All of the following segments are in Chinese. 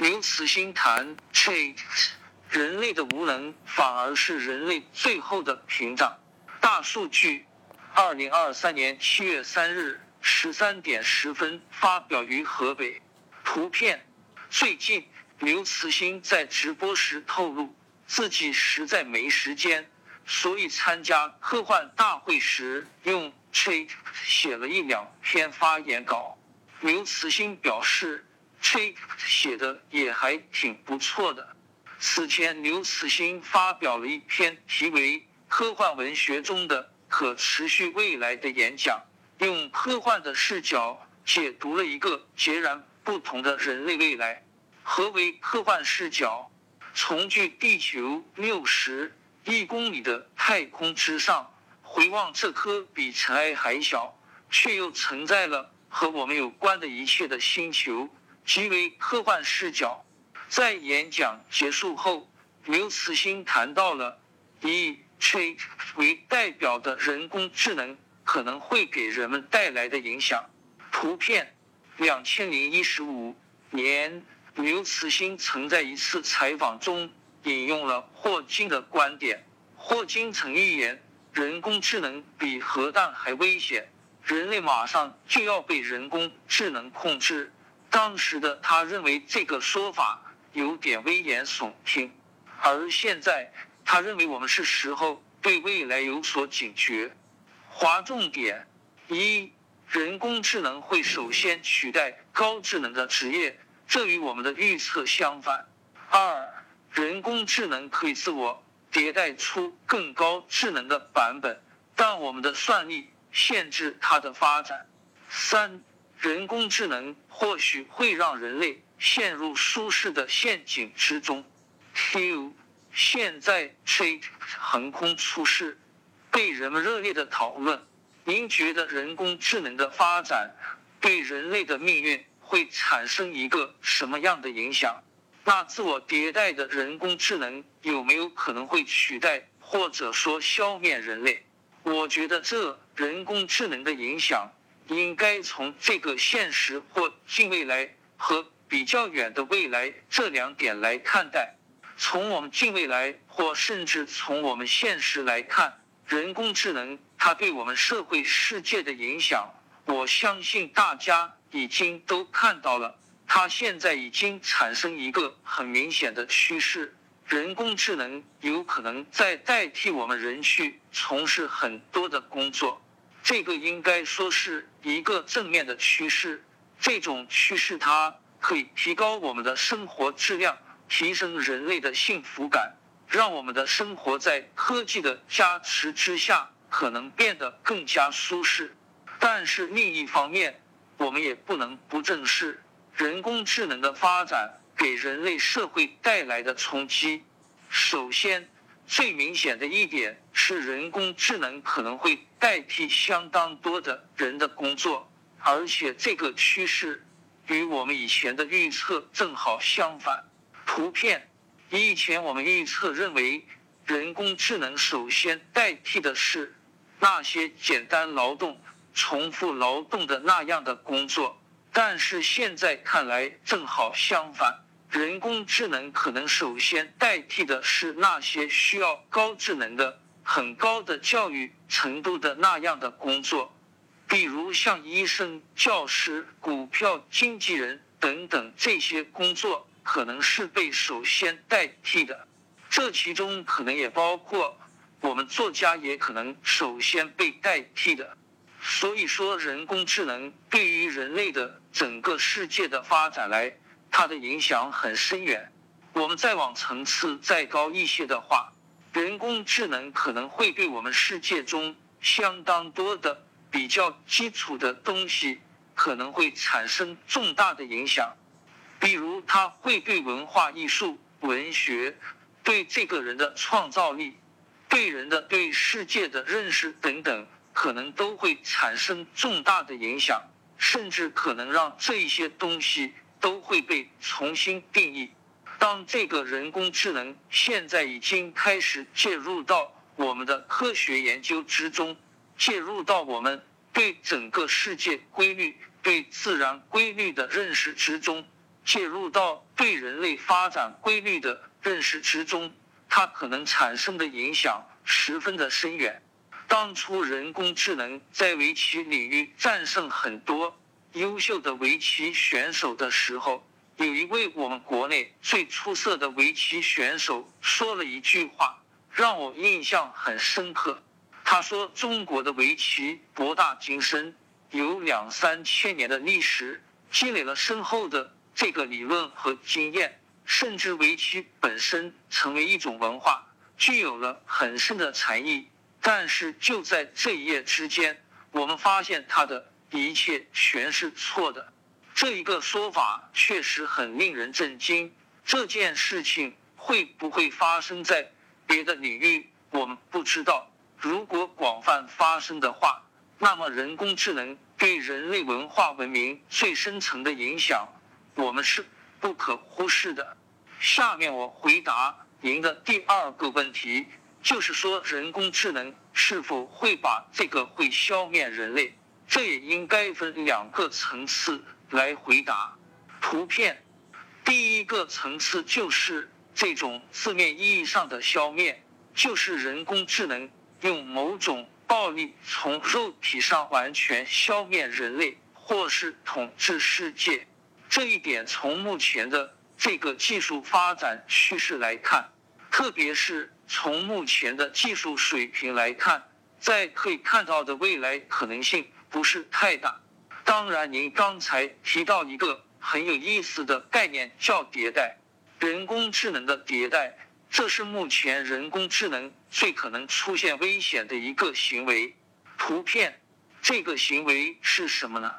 刘慈欣谈 “Chat”，人类的无能反而是人类最后的屏障。大数据，二零二三年七月三日十三点十分发表于河北。图片，最近刘慈欣在直播时透露，自己实在没时间，所以参加科幻大会时用 Chat 写了一两篇发言稿。刘慈欣表示。这写的也还挺不错的。此前，刘慈欣发表了一篇题为《科幻文学中的可持续未来》的演讲，用科幻的视角解读了一个截然不同的人类未来。何为科幻视角？从距地球六十亿公里的太空之上，回望这颗比尘埃还小，却又承载了和我们有关的一切的星球。即为科幻视角。在演讲结束后，刘慈欣谈到了以 Chat 为代表的人工智能可能会给人们带来的影响。图片，两千零一十五年，刘慈欣曾在一次采访中引用了霍金的观点。霍金曾预言，人工智能比核弹还危险，人类马上就要被人工智能控制。当时的他认为这个说法有点危言耸听，而现在他认为我们是时候对未来有所警觉。划重点：一、人工智能会首先取代高智能的职业，这与我们的预测相反。二、人工智能可以自我迭代出更高智能的版本，但我们的算力限制它的发展。三。人工智能或许会让人类陷入舒适的陷阱之中。Q，现在 Chat 横空出世，被人们热烈的讨论。您觉得人工智能的发展对人类的命运会产生一个什么样的影响？那自我迭代的人工智能有没有可能会取代或者说消灭人类？我觉得这人工智能的影响。应该从这个现实或近未来和比较远的未来这两点来看待。从我们近未来或甚至从我们现实来看，人工智能它对我们社会世界的影响，我相信大家已经都看到了。它现在已经产生一个很明显的趋势，人工智能有可能在代替我们人去从事很多的工作。这个应该说是一个正面的趋势，这种趋势它可以提高我们的生活质量，提升人类的幸福感，让我们的生活在科技的加持之下可能变得更加舒适。但是另一方面，我们也不能不正视人工智能的发展给人类社会带来的冲击。首先，最明显的一点是，人工智能可能会代替相当多的人的工作，而且这个趋势与我们以前的预测正好相反。图片，以前我们预测认为，人工智能首先代替的是那些简单劳动、重复劳动的那样的工作，但是现在看来正好相反。人工智能可能首先代替的是那些需要高智能的、很高的教育程度的那样的工作，比如像医生、教师、股票经纪人等等这些工作，可能是被首先代替的。这其中可能也包括我们作家，也可能首先被代替的。所以说，人工智能对于人类的整个世界的发展来。它的影响很深远。我们再往层次再高一些的话，人工智能可能会对我们世界中相当多的比较基础的东西可能会产生重大的影响。比如，它会对文化艺术、文学、对这个人的创造力、对人的对世界的认识等等，可能都会产生重大的影响，甚至可能让这一些东西。都会被重新定义。当这个人工智能现在已经开始介入到我们的科学研究之中，介入到我们对整个世界规律、对自然规律的认识之中，介入到对人类发展规律的认识之中，它可能产生的影响十分的深远。当初人工智能在围棋领域战胜很多优秀的围棋选手的时候，有一位我们国内最出色的围棋选手说了一句话，让我印象很深刻。他说：“中国的围棋博大精深，有两三千年的历史，积累了深厚的这个理论和经验，甚至围棋本身成为一种文化，具有了很深的禅意。但是就在这一夜之间，我们发现他的一切全是错的。这一个说法确实很令人震惊。这件事情会不会发生在别的领域，我们不知道。”如果广泛发生的话，那么人工智能对人类文化文明最深层的影响，我们是不可忽视的。下面我回答您的第二个问题，就是说人工智能是否会把这个会消灭人类？这也应该分两个层次来回答。图片，第一个层次就是这种字面意义上的消灭，就是人工智能。用某种暴力从肉体上完全消灭人类，或是统治世界，这一点从目前的这个技术发展趋势来看，特别是从目前的技术水平来看，在可以看到的未来可能性不是太大。当然，您刚才提到一个很有意思的概念，叫迭代，人工智能的迭代。这是目前人工智能最可能出现危险的一个行为。图片，这个行为是什么呢？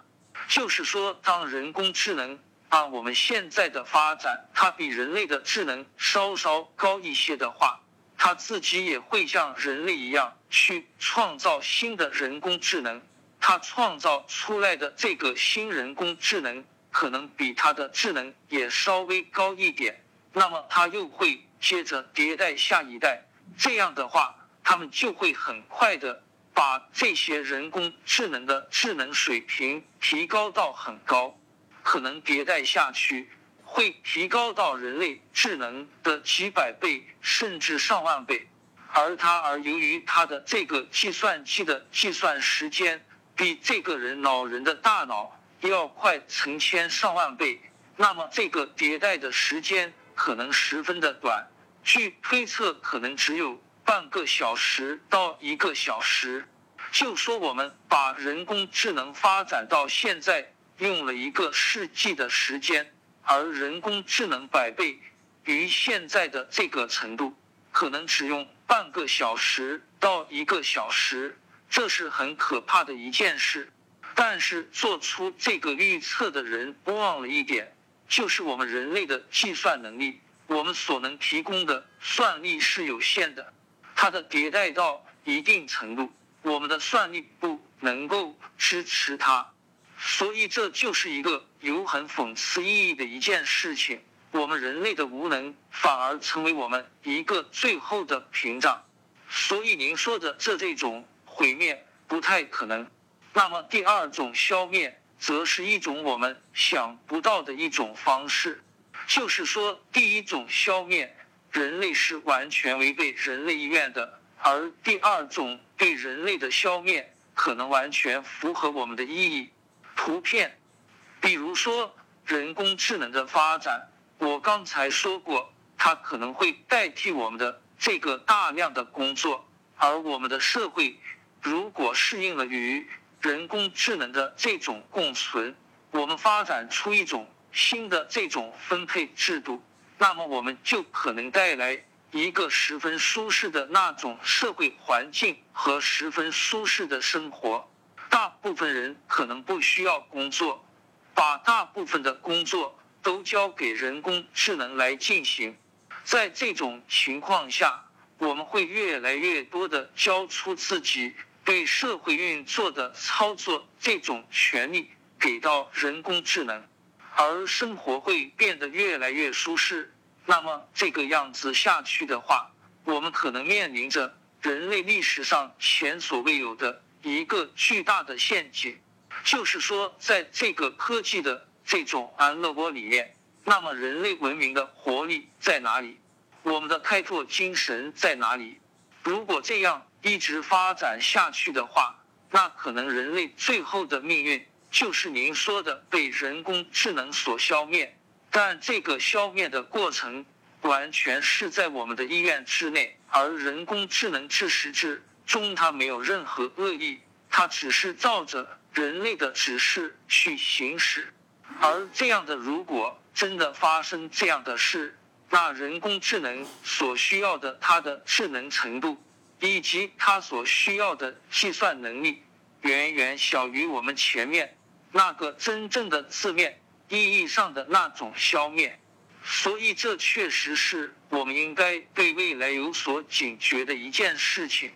就是说，当人工智能按我们现在的发展，它比人类的智能稍稍高一些的话，它自己也会像人类一样去创造新的人工智能。它创造出来的这个新人工智能，可能比它的智能也稍微高一点。那么，它又会。接着迭代下一代，这样的话，他们就会很快的把这些人工智能的智能水平提高到很高，可能迭代下去会提高到人类智能的几百倍甚至上万倍。而它而由于它的这个计算机的计算时间比这个人脑人的大脑要快成千上万倍，那么这个迭代的时间可能十分的短。据推测，可能只有半个小时到一个小时。就说我们把人工智能发展到现在用了一个世纪的时间，而人工智能百倍于现在的这个程度，可能只用半个小时到一个小时，这是很可怕的一件事。但是做出这个预测的人忘了一点，就是我们人类的计算能力。我们所能提供的算力是有限的，它的迭代到一定程度，我们的算力不能够支持它，所以这就是一个有很讽刺意义的一件事情。我们人类的无能反而成为我们一个最后的屏障，所以您说的这这种毁灭不太可能。那么第二种消灭，则是一种我们想不到的一种方式。就是说，第一种消灭人类是完全违背人类意愿的，而第二种对人类的消灭可能完全符合我们的意义。图片，比如说人工智能的发展，我刚才说过，它可能会代替我们的这个大量的工作，而我们的社会如果适应了与人工智能的这种共存，我们发展出一种。新的这种分配制度，那么我们就可能带来一个十分舒适的那种社会环境和十分舒适的生活。大部分人可能不需要工作，把大部分的工作都交给人工智能来进行。在这种情况下，我们会越来越多的交出自己对社会运作的操作这种权利给到人工智能。而生活会变得越来越舒适，那么这个样子下去的话，我们可能面临着人类历史上前所未有的一个巨大的陷阱，就是说，在这个科技的这种安乐窝里面，那么人类文明的活力在哪里？我们的开拓精神在哪里？如果这样一直发展下去的话，那可能人类最后的命运就是您说的被人工智能所消灭。但这个消灭的过程完全是在我们的意愿之内，而人工智能自始至终它没有任何恶意，它只是照着人类的指示去行使。而这样的，如果真的发生这样的事，那人工智能所需要的它的智能程度，以及它所需要的计算能力，远远小于我们前面那个真正的字面意义上的那种消灭。所以，这确实是我们应该对未来有所警觉的一件事情。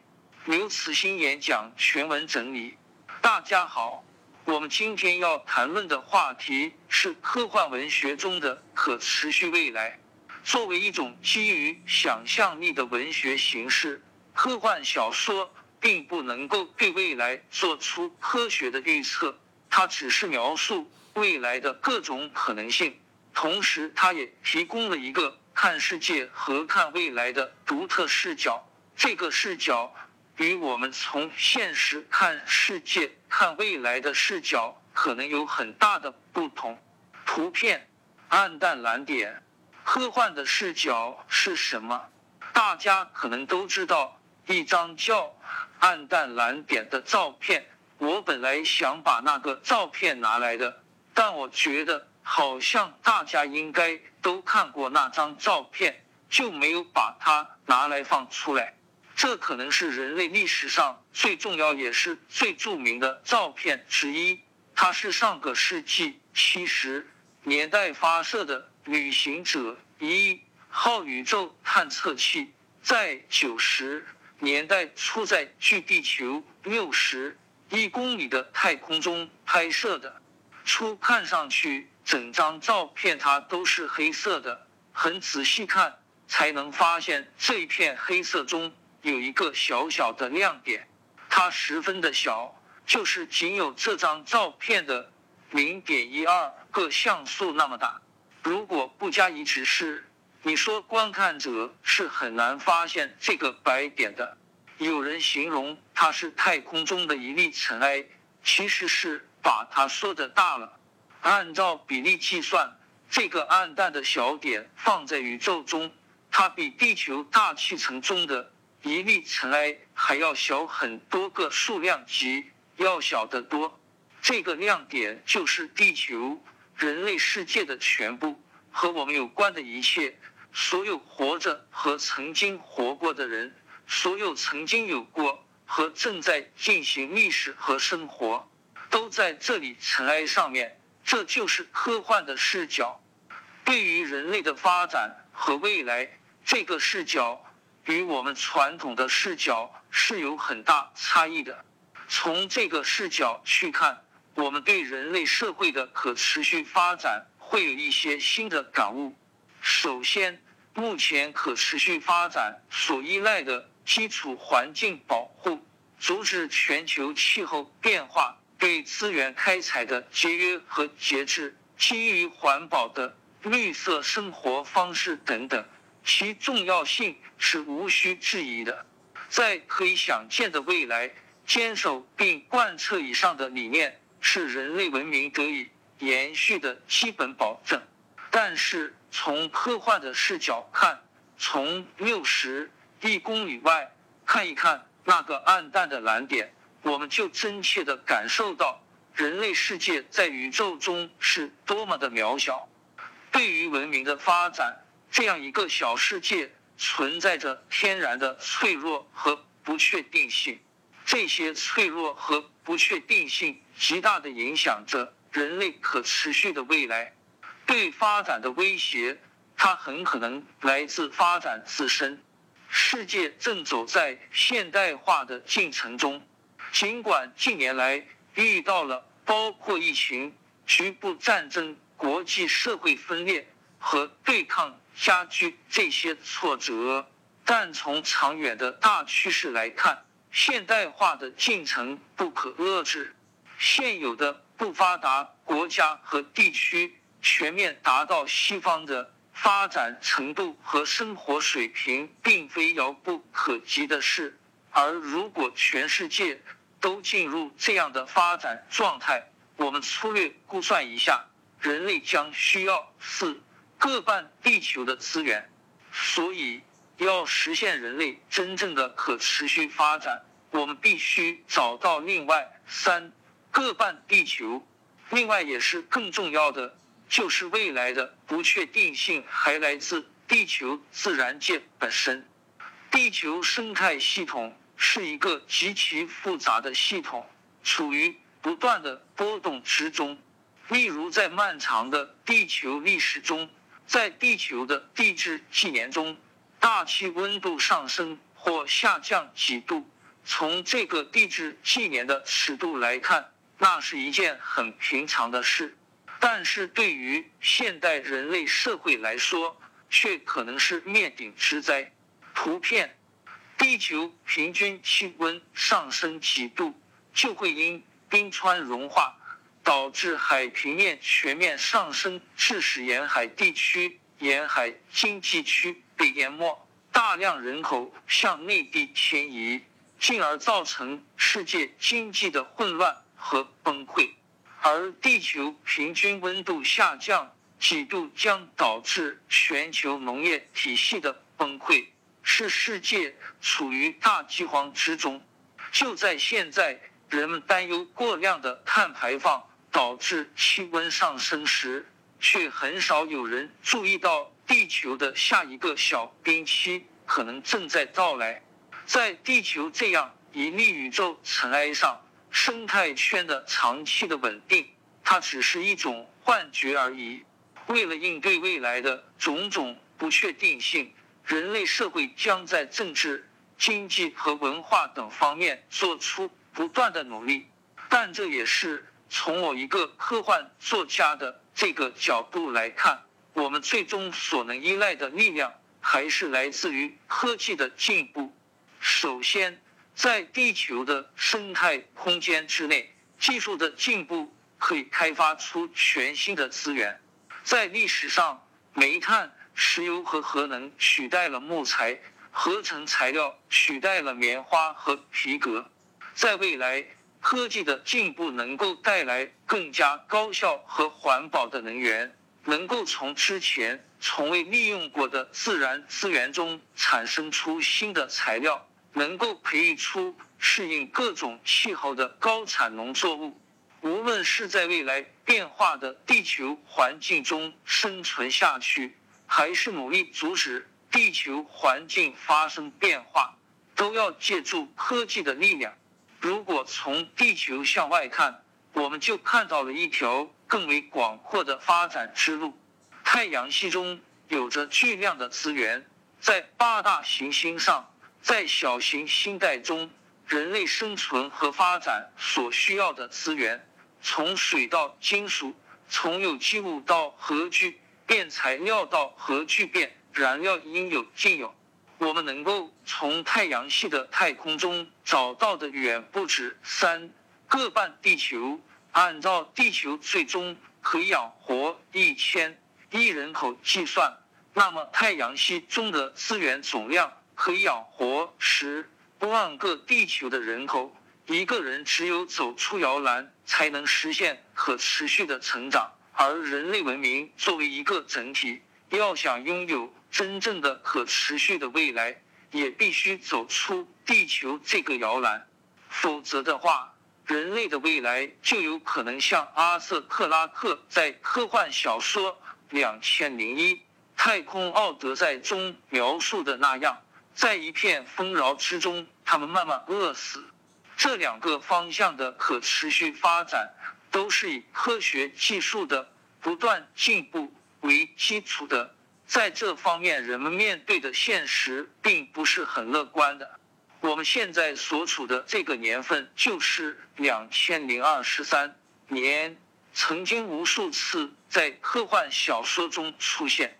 刘慈欣演讲全文整理。大家好，我们今天要谈论的话题是科幻文学中的可持续未来。作为一种基于想象力的文学形式，科幻小说并不能够对未来做出科学的预测，它只是描述未来的各种可能性，同时它也提供了一个看世界和看未来的独特视角。这个视角与我们从现实看世界、看未来的视角可能有很大的不同。图片：暗淡蓝点。科幻的视角是什么？大家可能都知道一张叫“暗淡蓝点”的照片。我本来想把那个照片拿来的，但我觉得好像大家应该都看过那张照片，就没有把它拿来放出来。这可能是人类历史上最重要也是最著名的照片之一。它是上个世纪七十年代发射的。旅行者一号宇宙探测器在九十年代初在距地球六十一公里的太空中拍摄的。初看上去，整张照片它都是黑色的，很仔细看才能发现这一片黑色中有一个小小的亮点，它十分的小，就是仅有这张照片的零点一二个像素那么大。如果不加以指示，你说观看者是很难发现这个白点的。有人形容它是太空中的一粒尘埃，其实是把它说的大了。按照比例计算，这个暗淡的小点放在宇宙中，它比地球大气层中的一粒尘埃还要小很多个数量级，要小得多。这个亮点就是地球。人类世界的全部和我们有关的一切，所有活着和曾经活过的人，所有曾经有过和正在进行历史和生活，都在这里尘埃上面。这就是科幻的视角。对于人类的发展和未来，这个视角与我们传统的视角是有很大差异的。从这个视角去看。我们对人类社会的可持续发展会有一些新的感悟。首先，目前可持续发展所依赖的基础环境保护、阻止全球气候变化、对资源开采的节约和节制、基于环保的绿色生活方式等等，其重要性是无需质疑的。在可以想见的未来，坚守并贯彻以上的理念。是人类文明得以延续的基本保证。但是从科幻的视角看，从六十亿公里外看一看那个暗淡的蓝点，我们就真切的感受到人类世界在宇宙中是多么的渺小。对于文明的发展，这样一个小世界存在着天然的脆弱和不确定性。这些脆弱和不确定性极大的影响着人类可持续的未来。对发展的威胁，它很可能来自发展自身。世界正走在现代化的进程中，尽管近年来遇到了包括疫情、局部战争、国际社会分裂和对抗加剧这些挫折，但从长远的大趋势来看。现代化的进程不可遏制，现有的不发达国家和地区全面达到西方的发展程度和生活水平，并非遥不可及的事。而如果全世界都进入这样的发展状态，我们粗略估算一下，人类将需要四个半地球的资源。所以，要实现人类真正的可持续发展，我们必须找到另外三个半地球。另外，也是更重要的。就是未来的不确定性还来自地球自然界本身。地球生态系统是一个极其复杂的系统，处于不断的波动之中。例如，在漫长的地球历史中，在地球的地质纪年中，大气温度上升或下降几度，从这个地质纪年的尺度来看，那是一件很平常的事。但是对于现代人类社会来说，却可能是灭顶之灾。图片：地球平均气温上升几度，就会因冰川融化导致海平面全面上升，致使沿海地区、沿海经济区被淹没，大量人口向内地迁移，进而造成世界经济的混乱和崩溃。而地球平均温度下降几度将导致全球农业体系的崩溃，使世界处于大饥荒之中。就在现在，人们担忧过量的碳排放导致气温上升时，却很少有人注意到地球的下一个小冰期可能正在到来。在地球这样一粒宇宙尘埃上。生态圈的长期的稳定，它只是一种幻觉而已。为了应对未来的种种不确定性，人类社会将在政治、经济和文化等方面做出不断的努力。但这也是从我一个科幻作家的这个角度来看，我们最终所能依赖的力量，还是来自于科技的进步。首先。在地球的生态空间之内，技术的进步可以开发出全新的资源。在历史上，煤炭、石油和核能取代了木材，合成材料取代了棉花和皮革。在未来，科技的进步能够带来更加高效和环保的能源，能够从之前从未利用过的自然资源中产生出新的材料。能够培育出适应各种气候的高产农作物，无论是在未来变化的地球环境中生存下去，还是努力阻止地球环境发生变化，都要借助科技的力量。如果从地球向外看，我们就看到了一条更为广阔的发展之路。太阳系中有着巨量的资源，在八大行星上。在小型星带中，人类生存和发展所需要的资源，从水到金属，从有机物到核聚变材料到核聚变燃料，应有尽有。我们能够从太阳系的太空中找到的远不止三个半地球。按照地球最终可以养活一千亿人口计算，那么太阳系中的资源总量。可以养活十万个地球的人口。一个人只有走出摇篮，才能实现可持续的成长。而人类文明作为一个整体，要想拥有真正的可持续的未来，也必须走出地球这个摇篮。否则的话，人类的未来就有可能像阿瑟·克拉克在科幻小说《两千零一太空奥德赛》中描述的那样。在一片丰饶之中，他们慢慢饿死。这两个方向的可持续发展，都是以科学技术的不断进步为基础的。在这方面，人们面对的现实并不是很乐观的。我们现在所处的这个年份就是两千零二十三年，曾经无数次在科幻小说中出现。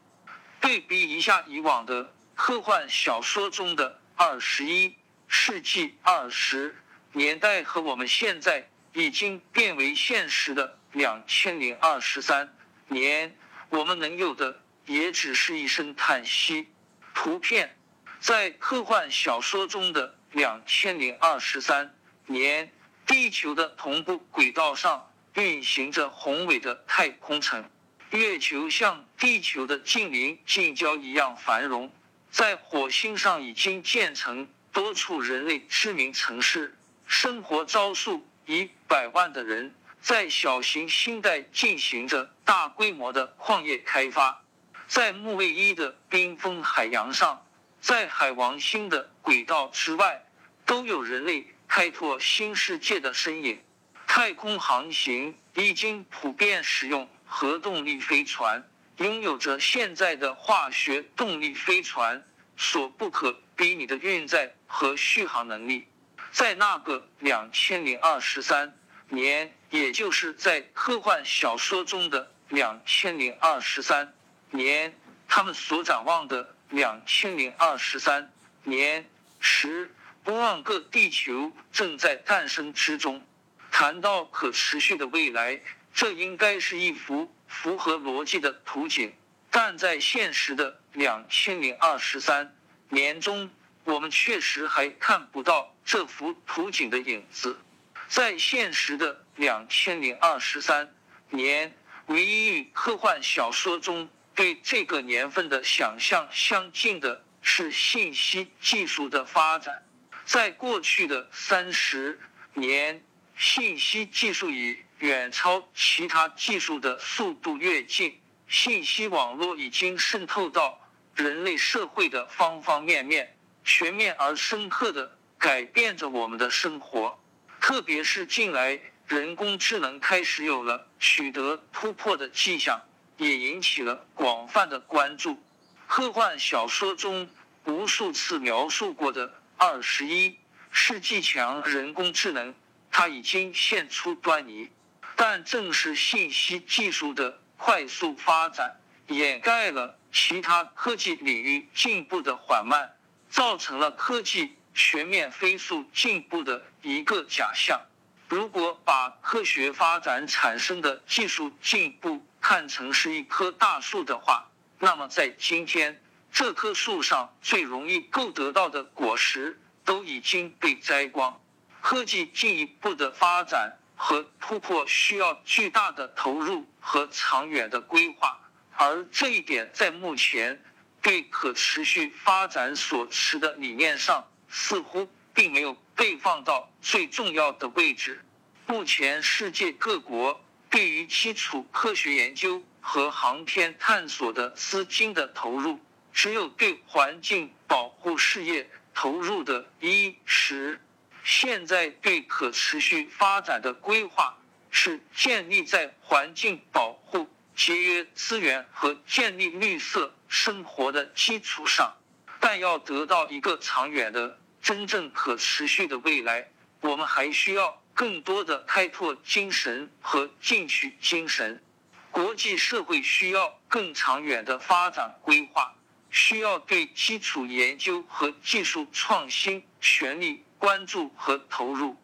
对比一下以往的。科幻小说中的二十一世纪二十年代和我们现在已经变为现实的两千零二十三年，我们能有的也只是一声叹息。图片在科幻小说中的两千零二十三年，地球的同步轨道上运行着宏伟的太空城，月球像地球的近邻近郊一样繁荣，在火星上已经建成多处人类知名城市，生活招数以百万的人。在小行星带进行着大规模的矿业开发，在木卫一的冰封海洋上，在海王星的轨道之外，都有人类开拓新世界的身影。太空航行已经普遍使用核动力飞船，拥有着现在的化学动力飞船所不可比拟的运载和续航能力。在那个两千零二十三。年，也就是在科幻小说中的两千零二十三年，他们所展望的两千零二十三年十多万个地球正在诞生之中。谈到可持续的未来，这应该是一幅符合逻辑的图景，但在现实的两千零二十三年中，我们确实还看不到这幅图景的影子。在现实的两千零二十三年，唯一与科幻小说中对这个年份的想象相近的是信息技术的发展。在过去的三十年，信息技术以远超其他技术的速度跃进，信息网络已经渗透到人类社会的方方面面，全面而深刻的改变着我们的生活。特别是近来，人工智能开始有了取得突破的迹象，也引起了广泛的关注。科幻小说中无数次描述过的二十一世纪强人工智能，它已经现出端倪。但正是信息技术的快速发展，掩盖了其他科技领域进步的缓慢，造成了科技。全面飞速进步的一个假象。如果把科学发展产生的技术进步看成是一棵大树的话，那么在今天，这棵树上最容易够得到的果实都已经被摘光。科技进一步的发展和突破需要巨大的投入和长远的规划，而这一点在目前对可持续发展所持的理念上。似乎并没有被放到最重要的位置。目前，世界各国对于基础科学研究和航天探索的资金的投入，只有对环境保护事业投入的一十。现在对可持续发展的规划是建立在环境保护、节约资源和建立绿色生活的基础上，但要得到一个长远的。真正可持续的未来，我们还需要更多的开拓精神和进取精神。国际社会需要更长远的发展规划，需要对基础研究和技术创新全力关注和投入。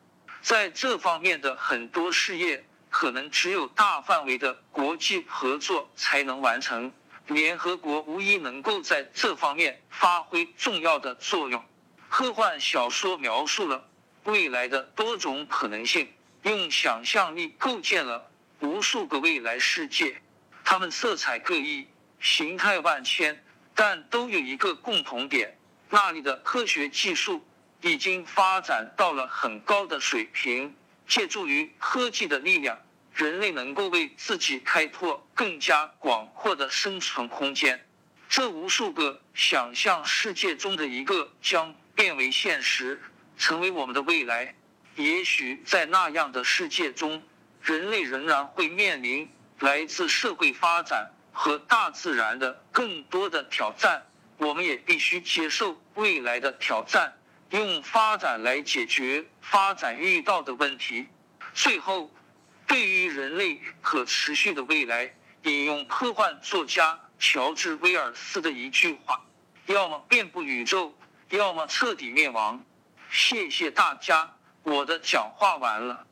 在这方面的很多事业，可能只有大范围的国际合作才能完成。联合国无疑能够在这方面发挥重要的作用。科幻小说描述了未来的多种可能性，用想象力构建了无数个未来世界。它们色彩各异，形态万千，但都有一个共同点：那里的科学技术已经发展到了很高的水平。借助于科技的力量，人类能够为自己开拓更加广阔的生存空间。这无数个想象世界中的一个将。变为现实，成为我们的未来。也许在那样的世界中，人类仍然会面临来自社会发展和大自然的更多的挑战。我们也必须接受未来的挑战，用发展来解决发展遇到的问题。最后，对于人类可持续的未来，引用科幻作家乔治·威尔斯的一句话：“要么遍布宇宙。”要么彻底灭亡。谢谢大家，我的讲话完了。